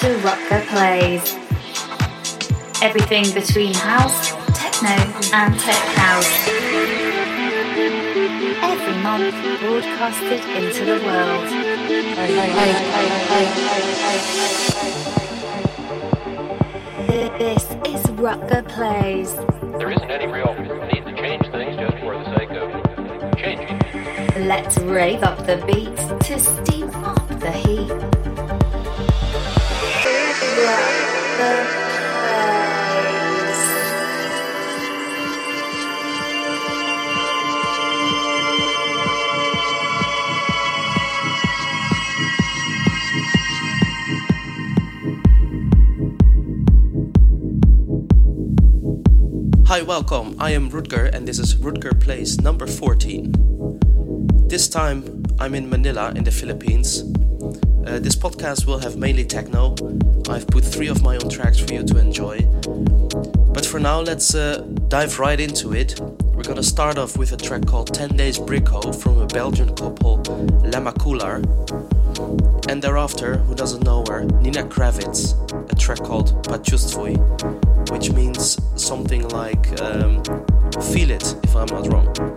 To Rutger Plays. Everything between house, techno, and tech house. Every month broadcasted into the world. This is Rutger Plays. There isn't any real need to change things just for the sake of changing. Let's rave up the beat to steam up the heat. Hi, welcome. I am Rutger and this is Rutger Plays number 14. This time I'm in Manila in the Philippines. Uh, this podcast will have mainly techno. I've put three of my own tracks for you to enjoy. But for now, let's uh, dive right into it. We're gonna start off with a track called 10 Days Brikho from a Belgian couple, Lemakuhlar And thereafter, who doesn't know her, Nina Kraviz, a track called Pochustvui, which means something like um, Feel It, if I'm not wrong.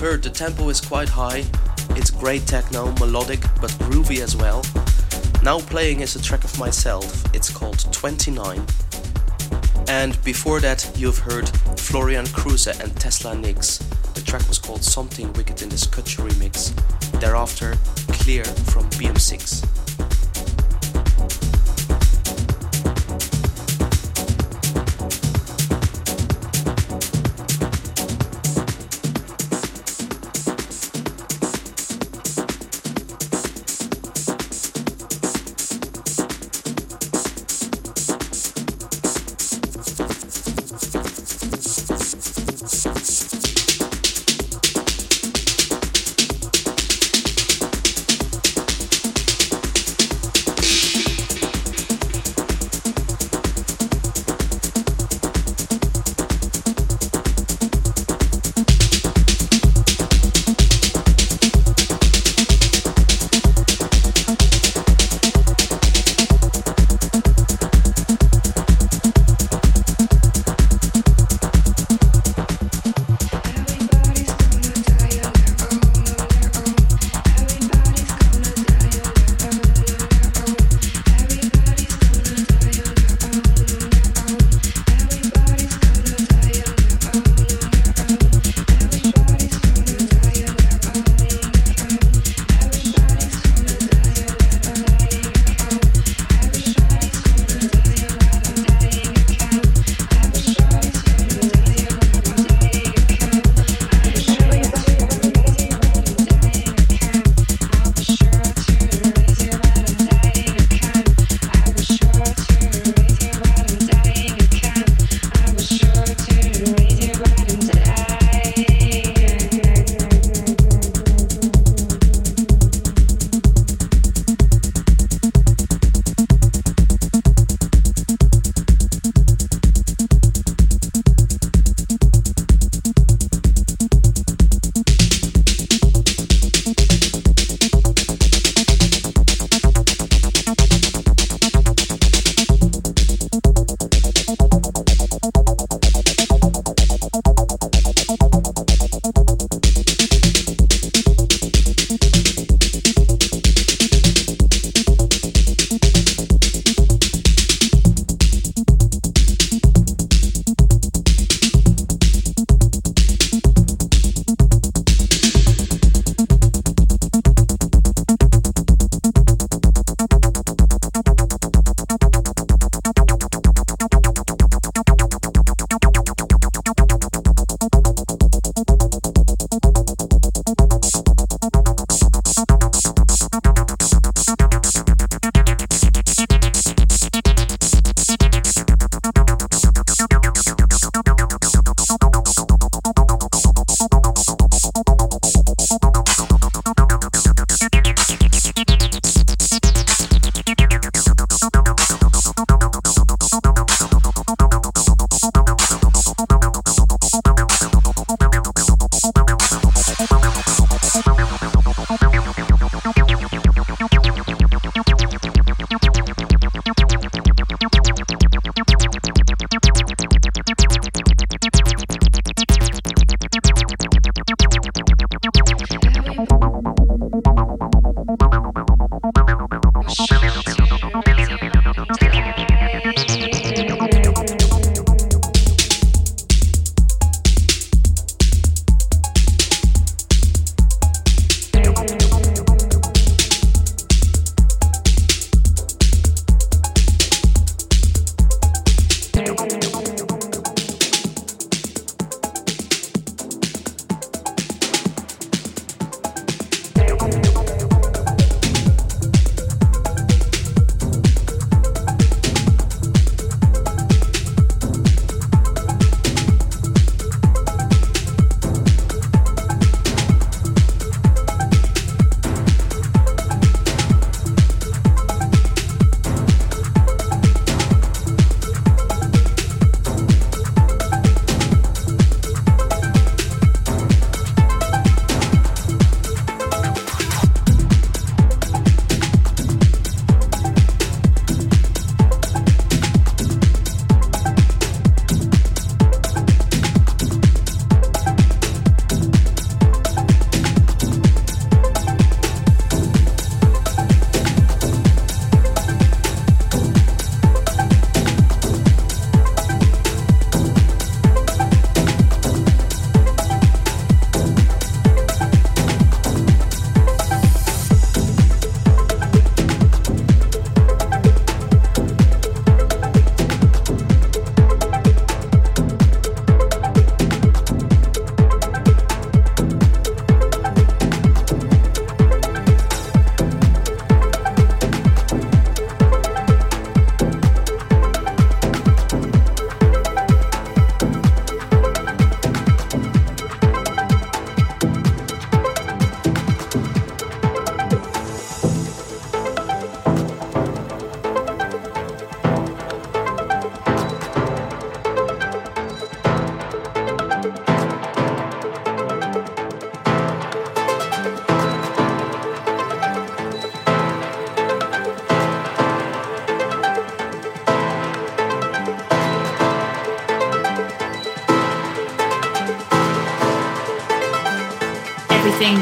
You've heard, the tempo is quite high. It's great techno, melodic, but groovy as well. Now playing is a track of myself. It's called 29. And before that, you've heard Florian Kruse and Tesla Nix. The track was called Something Wicked in the Kutcher remix. Thereafter, Clear from Biemsix.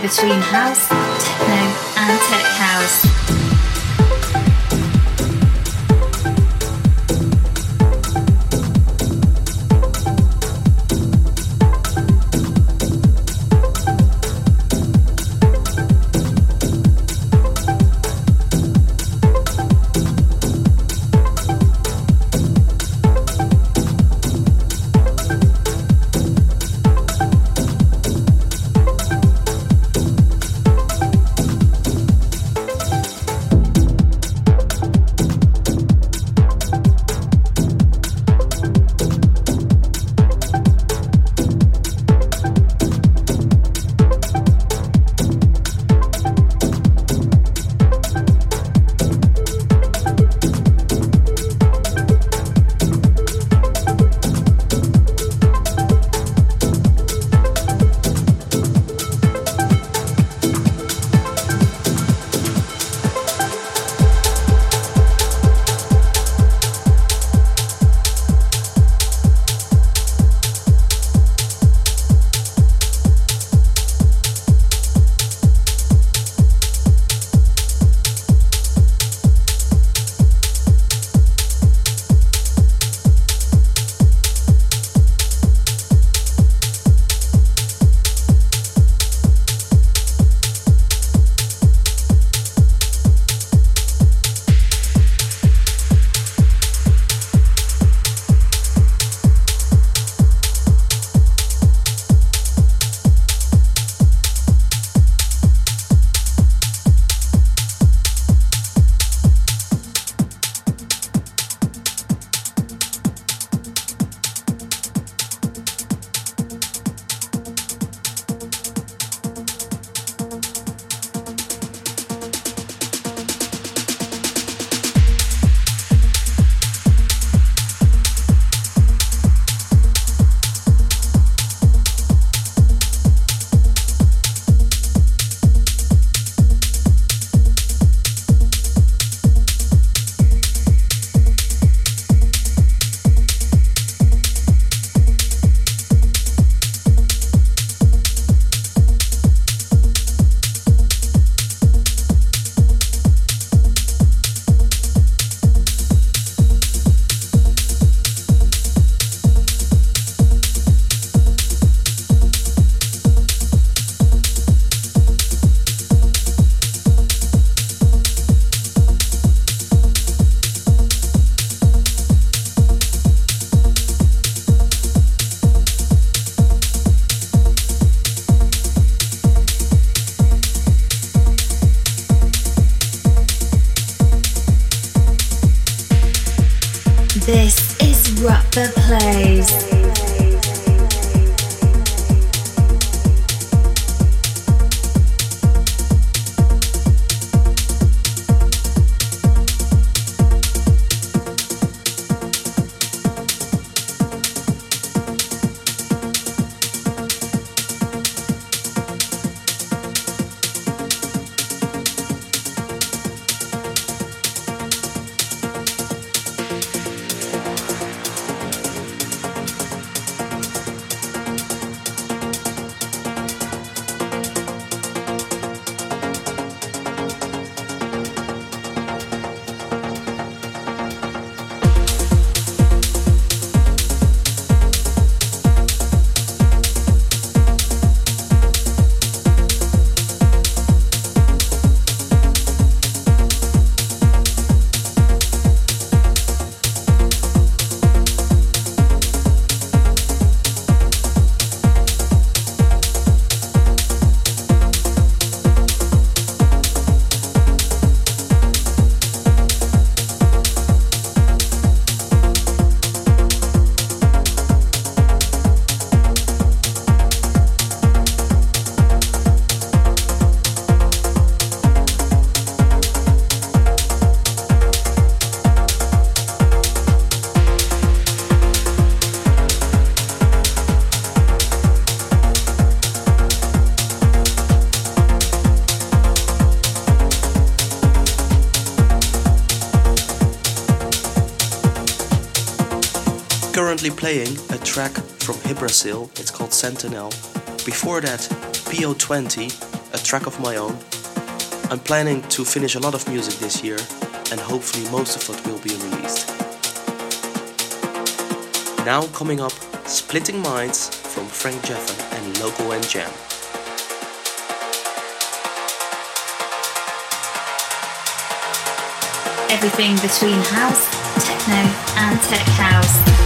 Between house, playing a track from Hybrasil, it's called Sentinel. Before that, PO20, a track of my own. I'm planning to finish a lot of music this year, and hopefully most of it will be released. Now coming up, Splitting Minds from Frankyeffe and Loco and Jam. Everything between house, techno, and tech house.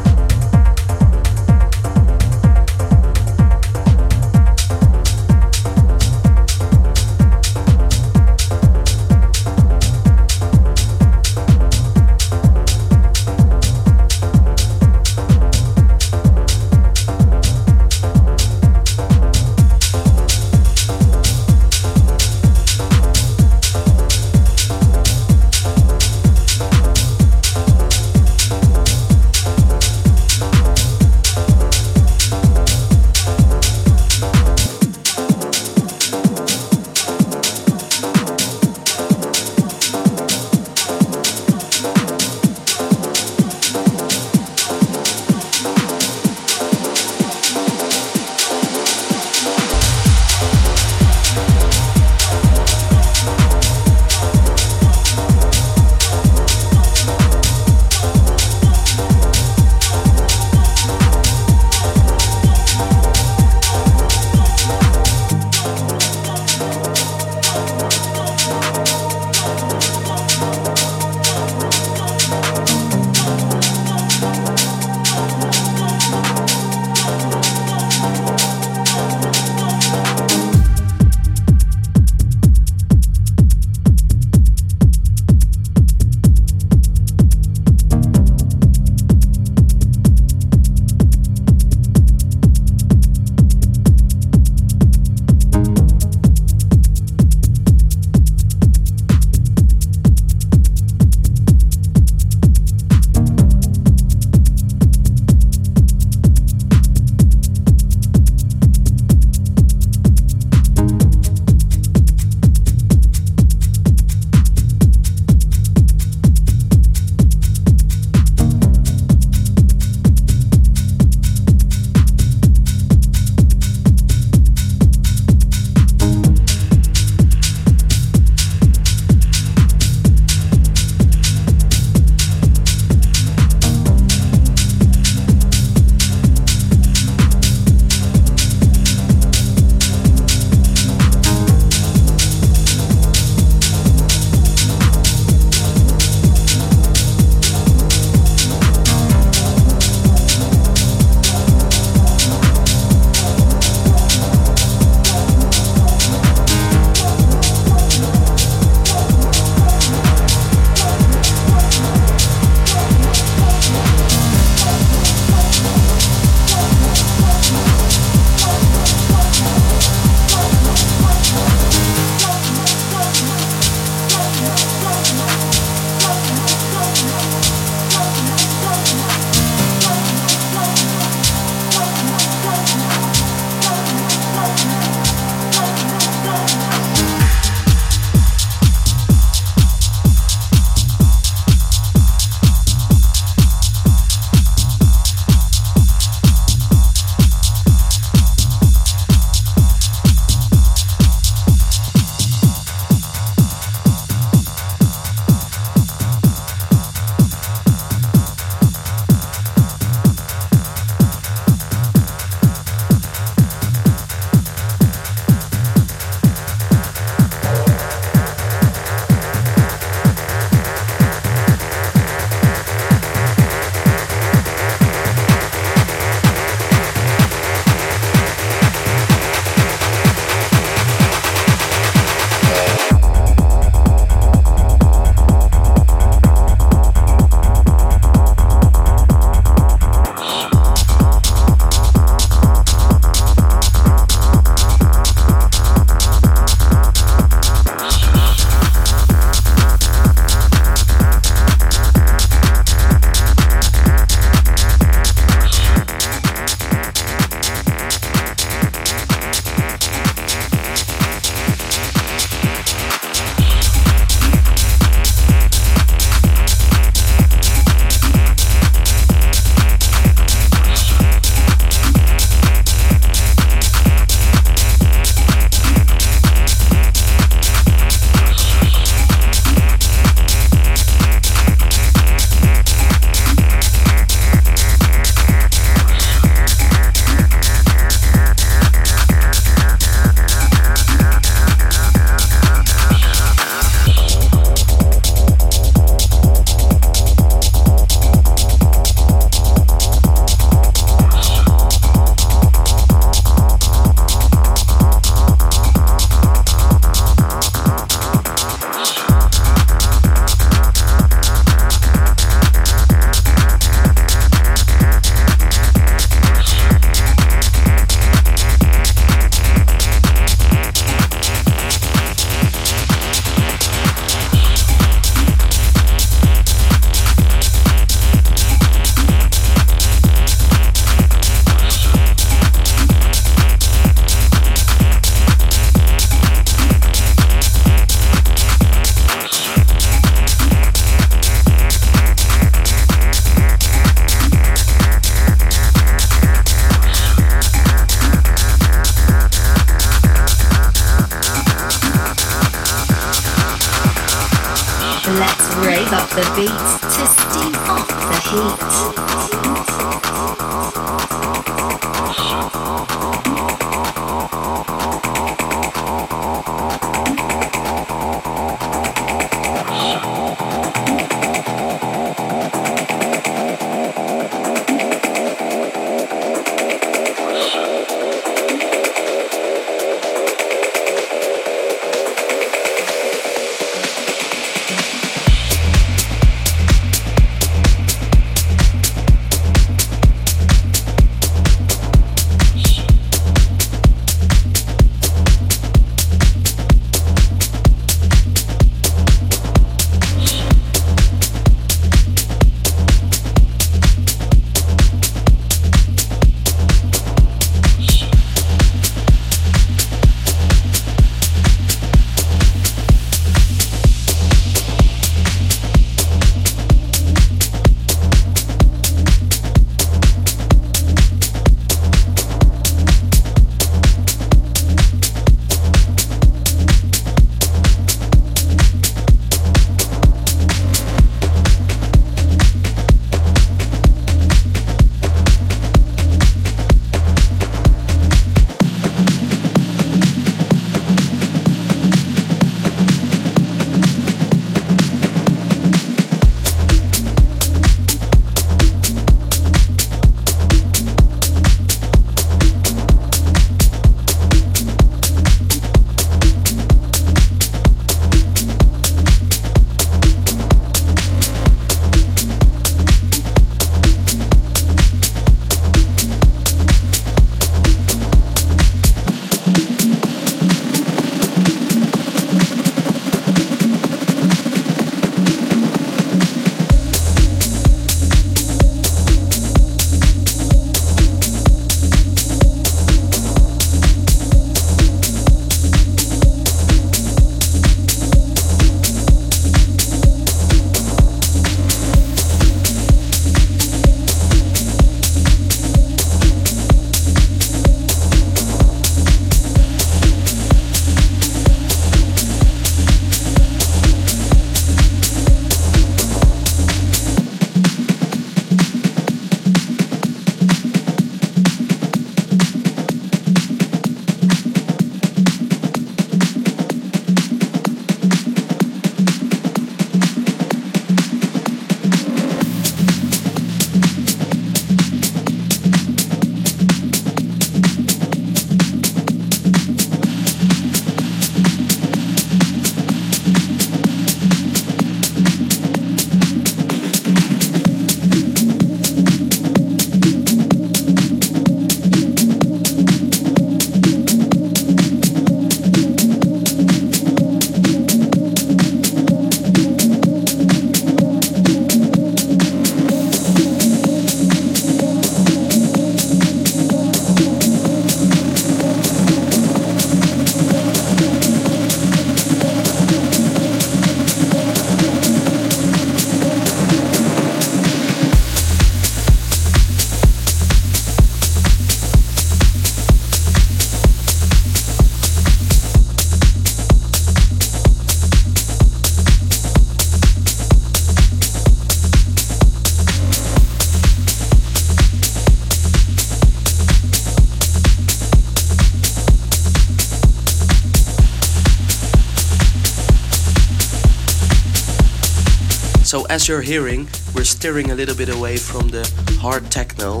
So as you're hearing, we're steering a little bit away from the hard techno.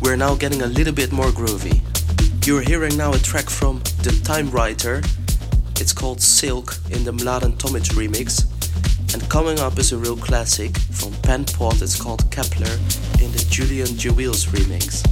We're now getting a little bit more groovy. You're hearing now a track from The Timewriter. It's called Silk in the Mladen Tomic remix. And coming up is a real classic from Pan Pot. It's called Kepler in the Julian Jeweils remix.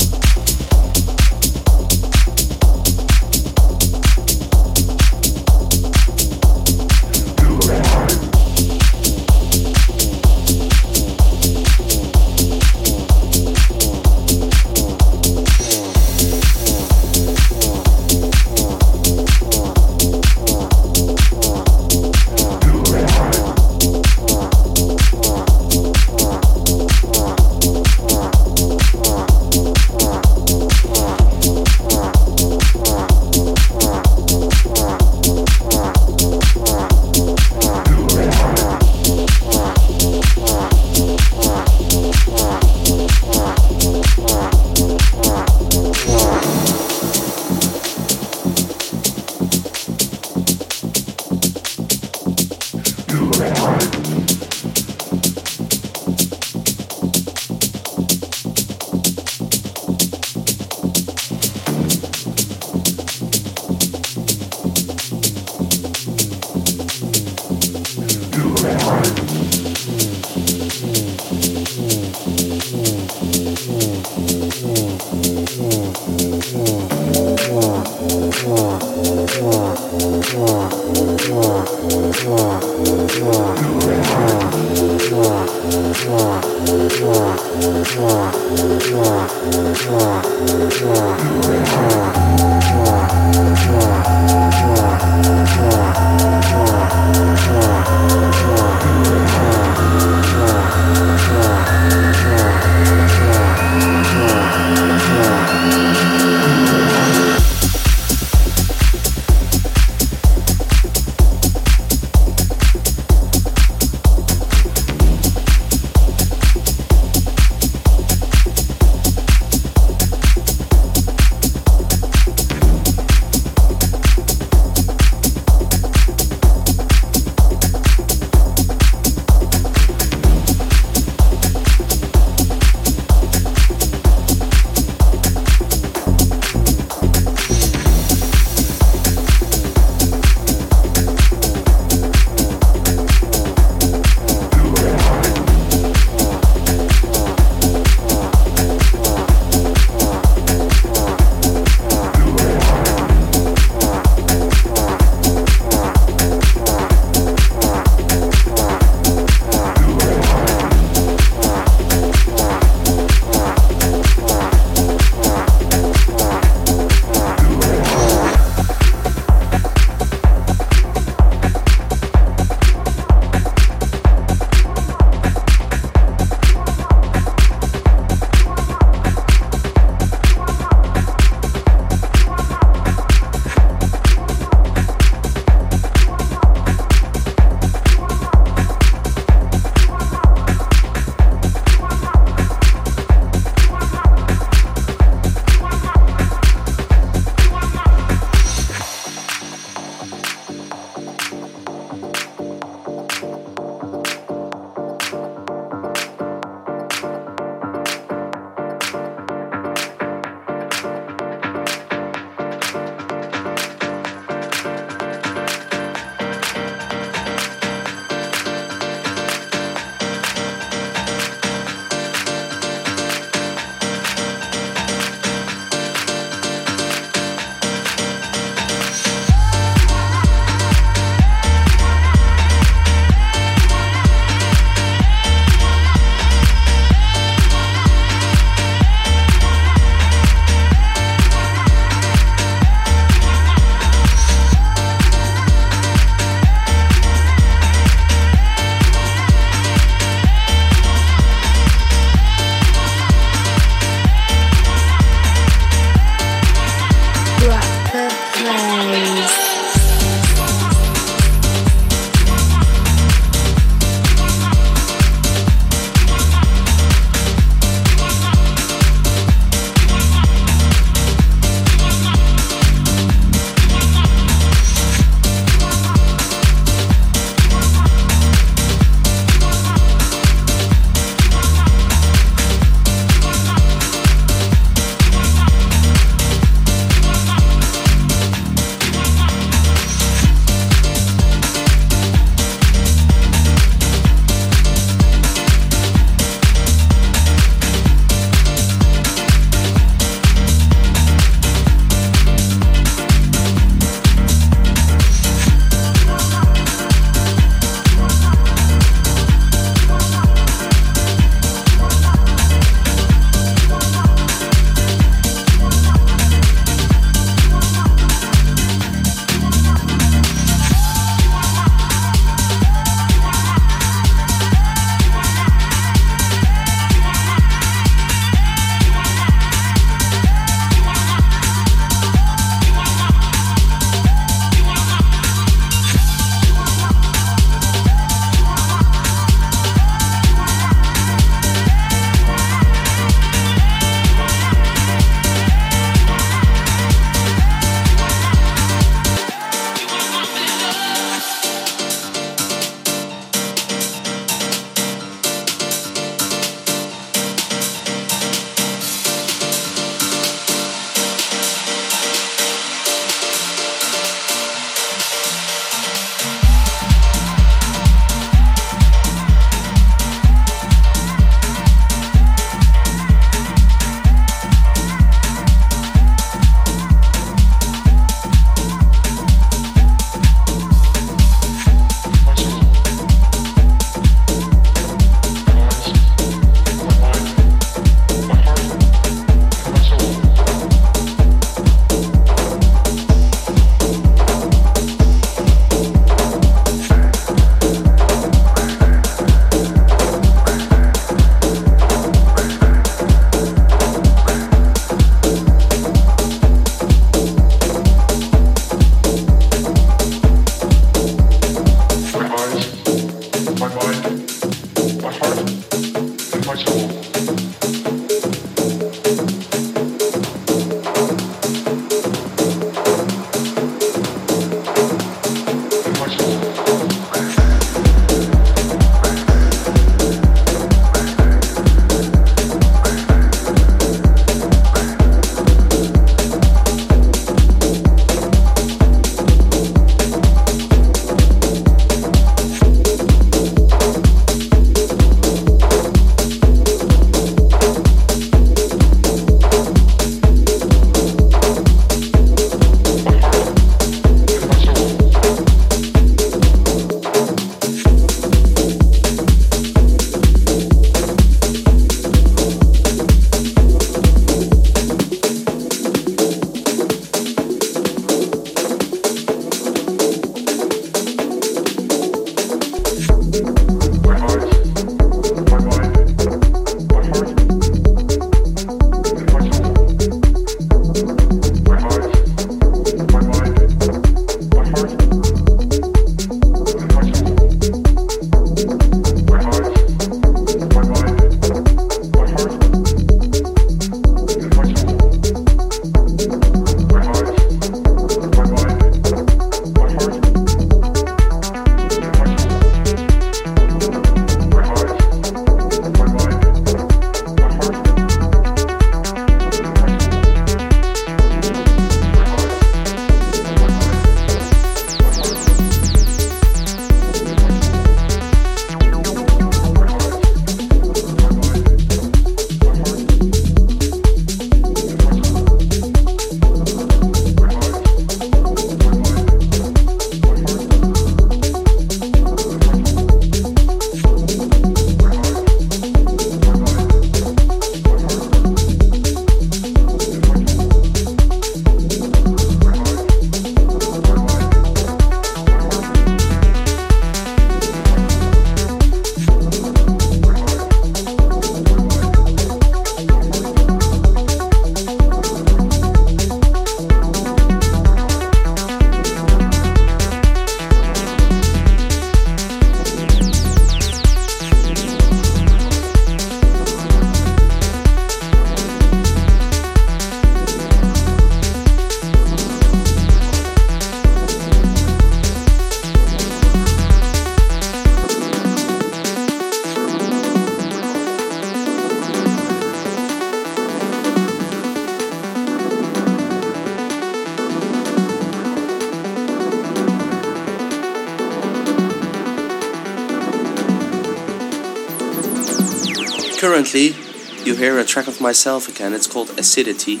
Track of myself again. It's called Acidity.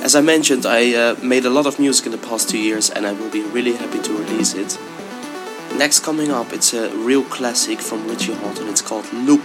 As I mentioned, I uh, made a lot of music in the past two years and I will be really happy to release it. Next coming up, it's a real classic from Richie Hawtin. It's called Loop.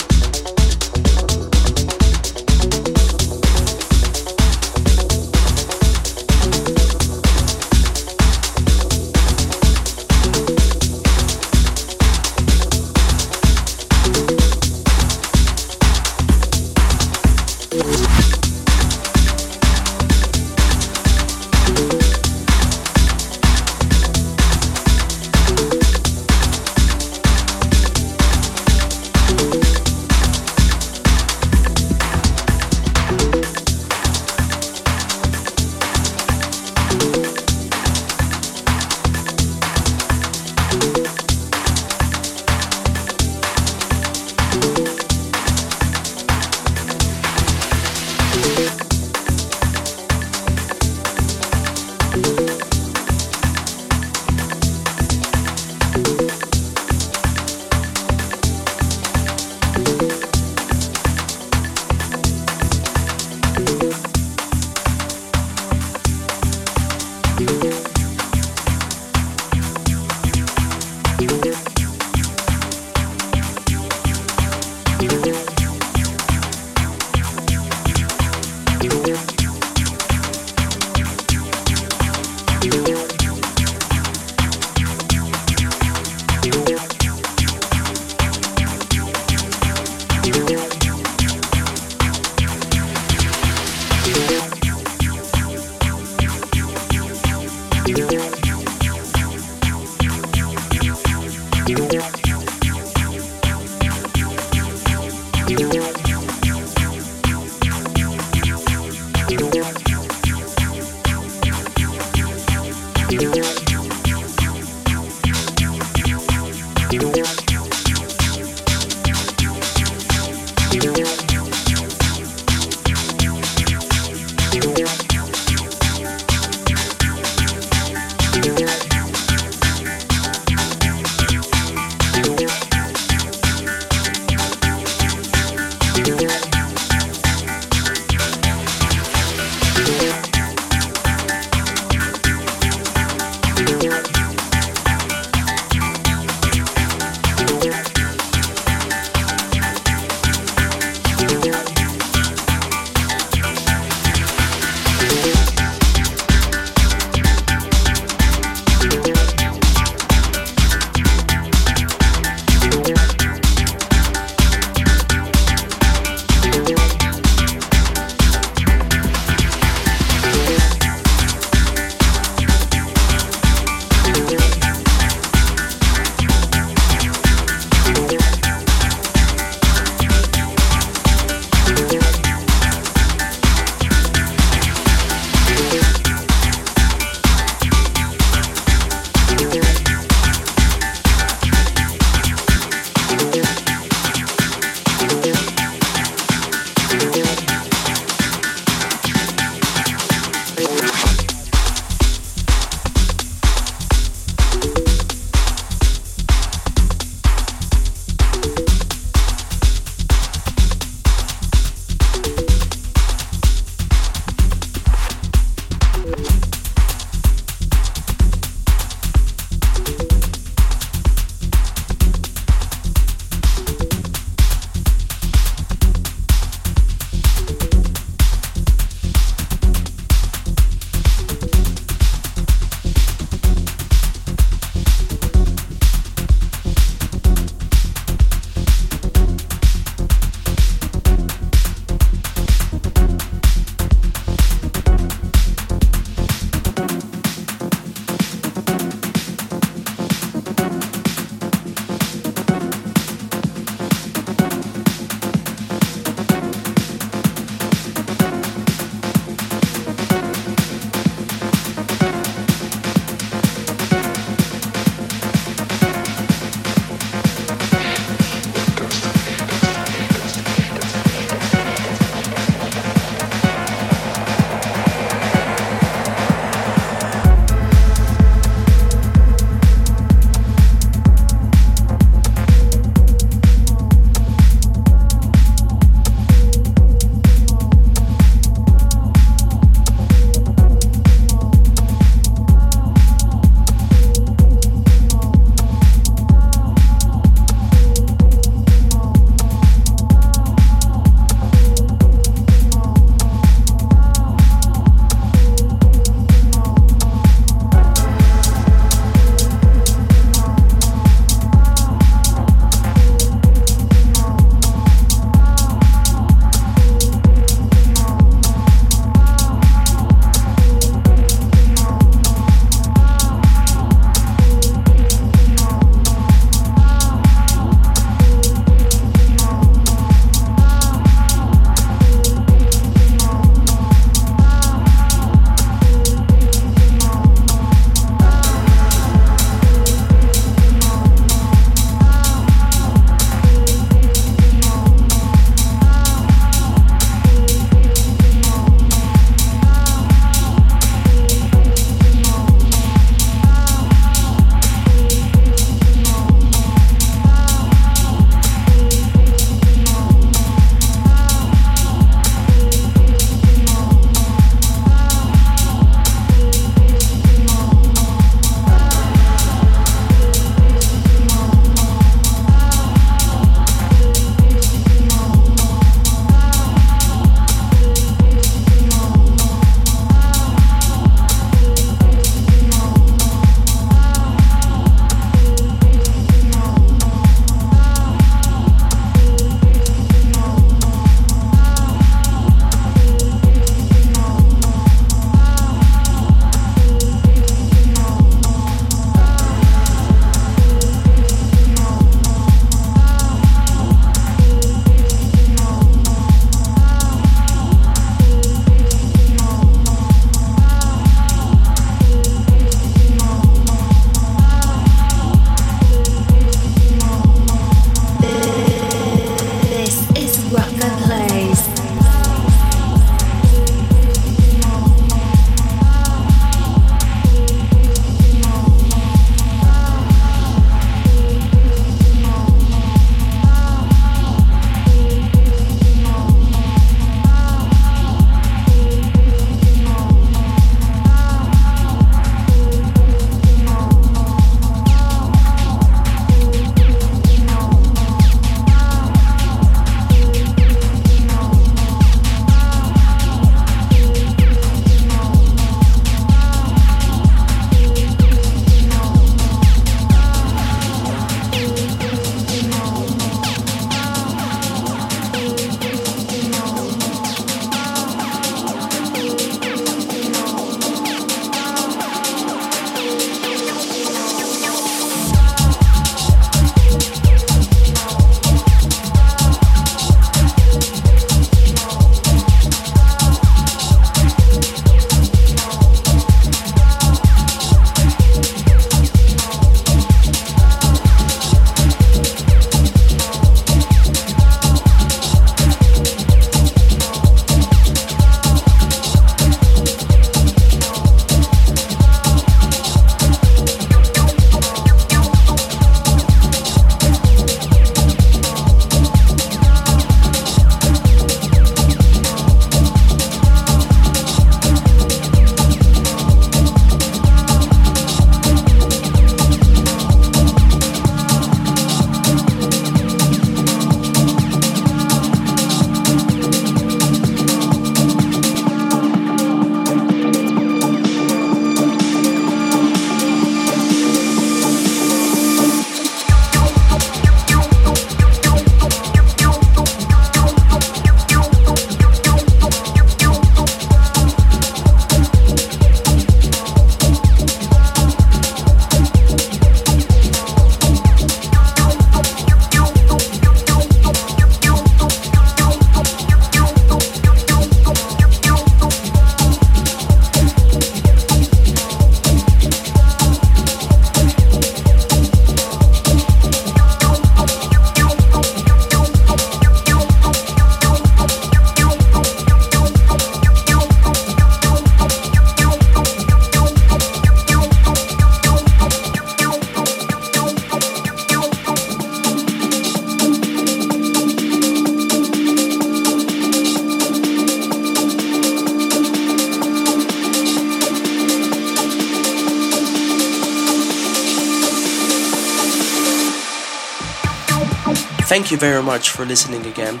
Thank you very much for listening again.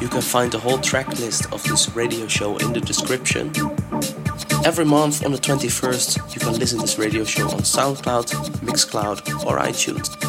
You can find the whole track list of this radio show in the description. Every month on the 21st, you can listen to this radio show on SoundCloud, Mixcloud, or iTunes.